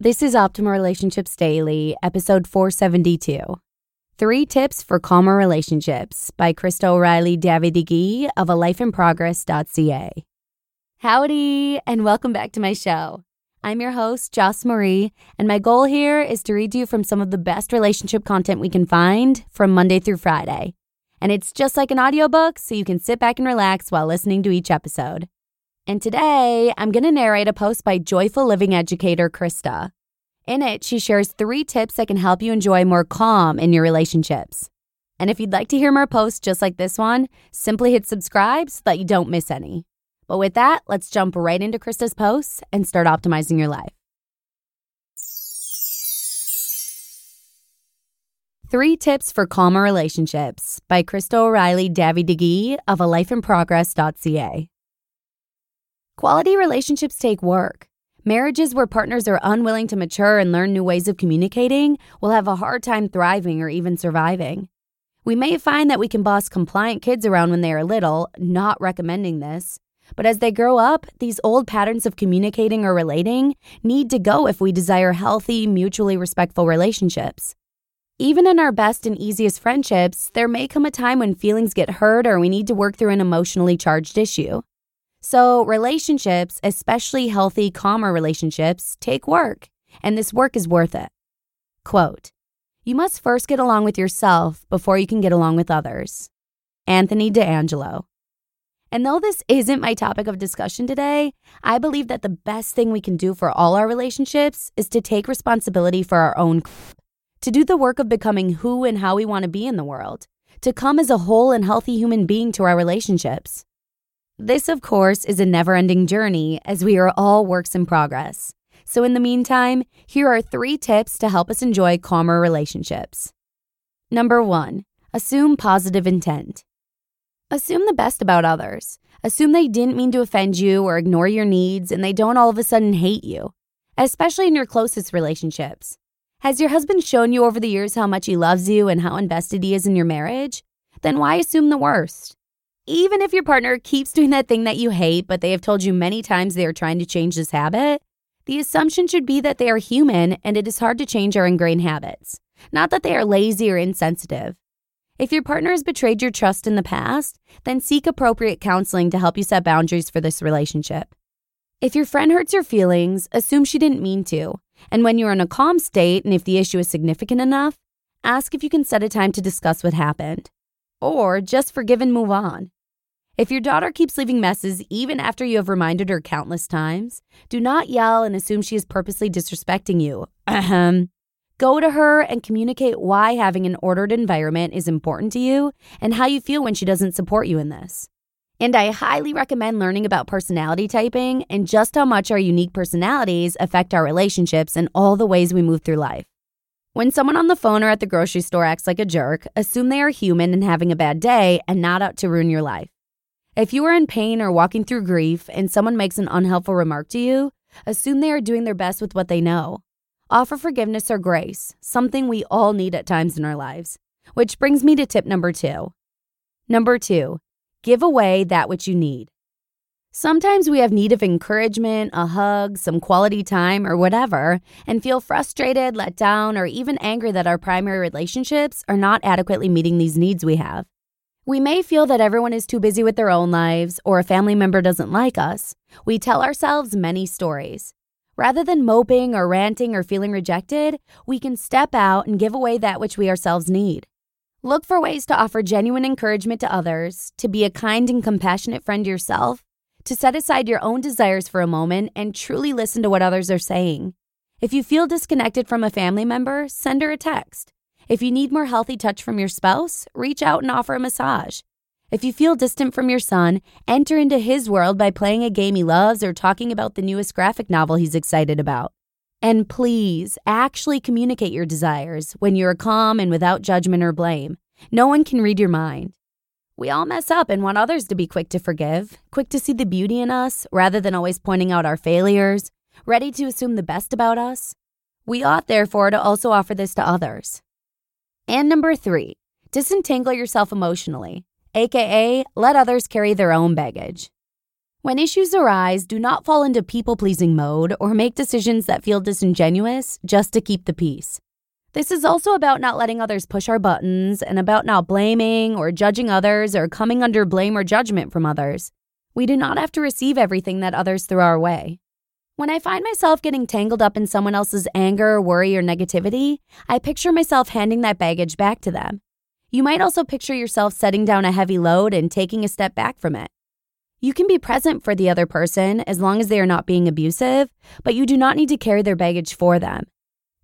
This is Optimal Relationships Daily, episode 472. Three Tips for Calmer Relationships by Krista O'Reilly Davi-Digui of a lifeinprogress.ca. Howdy, and welcome back to my show. I'm your host, Joss Marie, and my goal here is to read you from some of the best relationship content we can find from Monday through Friday. And it's just like an audiobook, so you can sit back and relax while listening to each episode. And today, I'm going to narrate a post by joyful living educator Krista. In it, she shares three tips that can help you enjoy more calm in your relationships. And if you'd like to hear more posts just like this one, simply hit subscribe so that you don't miss any. But with that, let's jump right into Krista's posts and start optimizing your life. Three Tips for Calmer Relationships by Krista O'Reilly Davi-Digui of a lifeinprogress.ca. Quality relationships take work. Marriages where partners are unwilling to mature and learn new ways of communicating will have a hard time thriving or even surviving. We may find that we can boss compliant kids around when they are little, not recommending this. But as they grow up, these old patterns of communicating or relating need to go if we desire healthy, mutually respectful relationships. Even in our best and easiest friendships, there may come a time when feelings get hurt or we need to work through an emotionally charged issue. So, relationships, especially healthy, calmer relationships, take work, and this work is worth it. Quote You must first get along with yourself before you can get along with others. Anthony D'Angelo. And though this isn't my topic of discussion today, I believe that the best thing we can do for all our relationships is to take responsibility for our own, to do the work of becoming who and how we want to be in the world, to come as a whole and healthy human being to our relationships. This, of course, is a never ending journey as we are all works in progress. So, in the meantime, here are three tips to help us enjoy calmer relationships. Number one, assume positive intent. Assume the best about others. Assume they didn't mean to offend you or ignore your needs and they don't all of a sudden hate you, especially in your closest relationships. Has your husband shown you over the years how much he loves you and how invested he is in your marriage? Then why assume the worst? Even if your partner keeps doing that thing that you hate, but they have told you many times they are trying to change this habit, the assumption should be that they are human and it is hard to change our ingrained habits, not that they are lazy or insensitive. If your partner has betrayed your trust in the past, then seek appropriate counseling to help you set boundaries for this relationship. If your friend hurts your feelings, assume she didn't mean to. And when you're in a calm state and if the issue is significant enough, ask if you can set a time to discuss what happened. Or just forgive and move on. If your daughter keeps leaving messes even after you have reminded her countless times, do not yell and assume she is purposely disrespecting you. Ahem. Go to her and communicate why having an ordered environment is important to you and how you feel when she doesn't support you in this. And I highly recommend learning about personality typing and just how much our unique personalities affect our relationships and all the ways we move through life. When someone on the phone or at the grocery store acts like a jerk, assume they are human and having a bad day and not out to ruin your life. If you are in pain or walking through grief and someone makes an unhelpful remark to you, assume they are doing their best with what they know. Offer forgiveness or grace, something we all need at times in our lives. Which brings me to tip number two. Number two, give away that which you need. Sometimes we have need of encouragement, a hug, some quality time, or whatever, and feel frustrated, let down, or even angry that our primary relationships are not adequately meeting these needs we have. We may feel that everyone is too busy with their own lives or a family member doesn't like us. We tell ourselves many stories. Rather than moping or ranting or feeling rejected, we can step out and give away that which we ourselves need. Look for ways to offer genuine encouragement to others, to be a kind and compassionate friend yourself, to set aside your own desires for a moment and truly listen to what others are saying. If you feel disconnected from a family member, send her a text. If you need more healthy touch from your spouse, reach out and offer a massage. If you feel distant from your son, enter into his world by playing a game he loves or talking about the newest graphic novel he's excited about. And please actually communicate your desires when you're calm and without judgment or blame. No one can read your mind. We all mess up and want others to be quick to forgive, quick to see the beauty in us rather than always pointing out our failures, ready to assume the best about us. We ought, therefore, to also offer this to others. And number three, disentangle yourself emotionally aka let others carry their own baggage. When issues arise, do not fall into people pleasing mode or make decisions that feel disingenuous just to keep the peace. This is also about not letting others push our buttons and about not blaming or judging others or coming under blame or judgment from others. We do not have to receive everything that others throw our way. When I find myself getting tangled up in someone else's anger, worry, or negativity, I picture myself handing that baggage back to them. You might also picture yourself setting down a heavy load and taking a step back from it. You can be present for the other person as long as they are not being abusive, but you do not need to carry their baggage for them.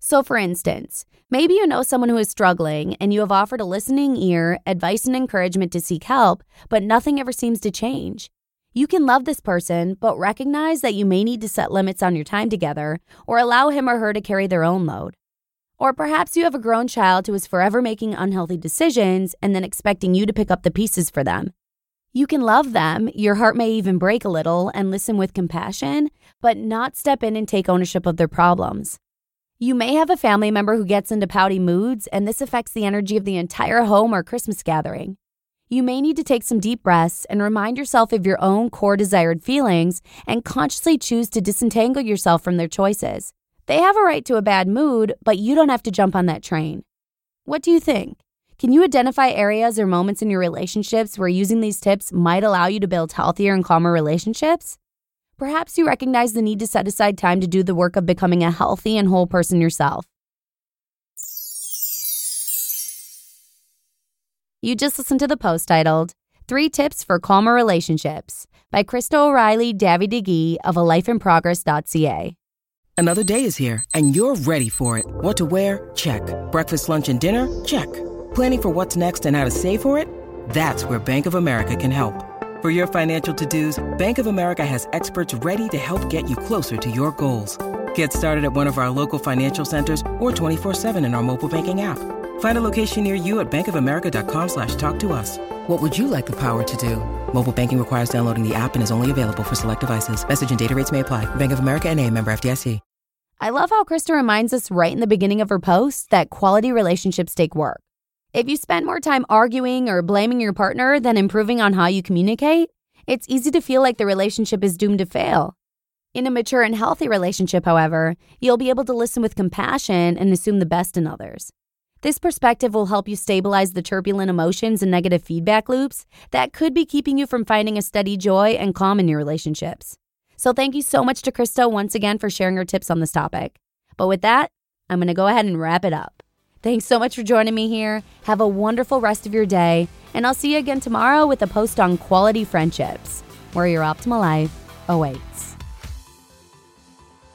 So, for instance, maybe you know someone who is struggling and you have offered a listening ear, advice, and encouragement to seek help, but nothing ever seems to change. You can love this person, but recognize that you may need to set limits on your time together or allow him or her to carry their own load. Or perhaps you have a grown child who is forever making unhealthy decisions and then expecting you to pick up the pieces for them. You can love them, your heart may even break a little, and listen with compassion, but not step in and take ownership of their problems. You may have a family member who gets into pouty moods, and this affects the energy of the entire home or Christmas gathering. You may need to take some deep breaths and remind yourself of your own core desired feelings and consciously choose to disentangle yourself from their choices. They have a right to a bad mood, but you don't have to jump on that train. What do you think? Can you identify areas or moments in your relationships where using these tips might allow you to build healthier and calmer relationships? Perhaps you recognize the need to set aside time to do the work of becoming a healthy and whole person yourself. You just listened to the post titled Three Tips for Calmer Relationships by Krista O'Reilly Davi-Digui of a lifeinprogress.ca. Another day is here, and you're ready for it. What to wear? Check. Breakfast, lunch, and dinner? Check. Planning for what's next and how to save for it? That's where Bank of America can help. For your financial to-dos, Bank of America has experts ready to help get you closer to your goals. Get started at one of our local financial centers or 24-7 in our mobile banking app. Find a location near you at bankofamerica.com slash talk to us. What would you like the power to do? Mobile banking requires downloading the app and is only available for select devices. Message and data rates may apply. Bank of America and a member FDIC. I love how Krista reminds us right in the beginning of her post that quality relationships take work. If you spend more time arguing or blaming your partner than improving on how you communicate, it's easy to feel like the relationship is doomed to fail. In a mature and healthy relationship, however, you'll be able to listen with compassion and assume the best in others. This perspective will help you stabilize the turbulent emotions and negative feedback loops that could be keeping you from finding a steady joy and calm in your relationships. So thank you so much to Krista once again for sharing her tips on this topic. But with that, I'm going to go ahead and wrap it up. Thanks so much for joining me here. Have a wonderful rest of your day, and I'll see you again tomorrow with a post on quality friendships, where your optimal life awaits.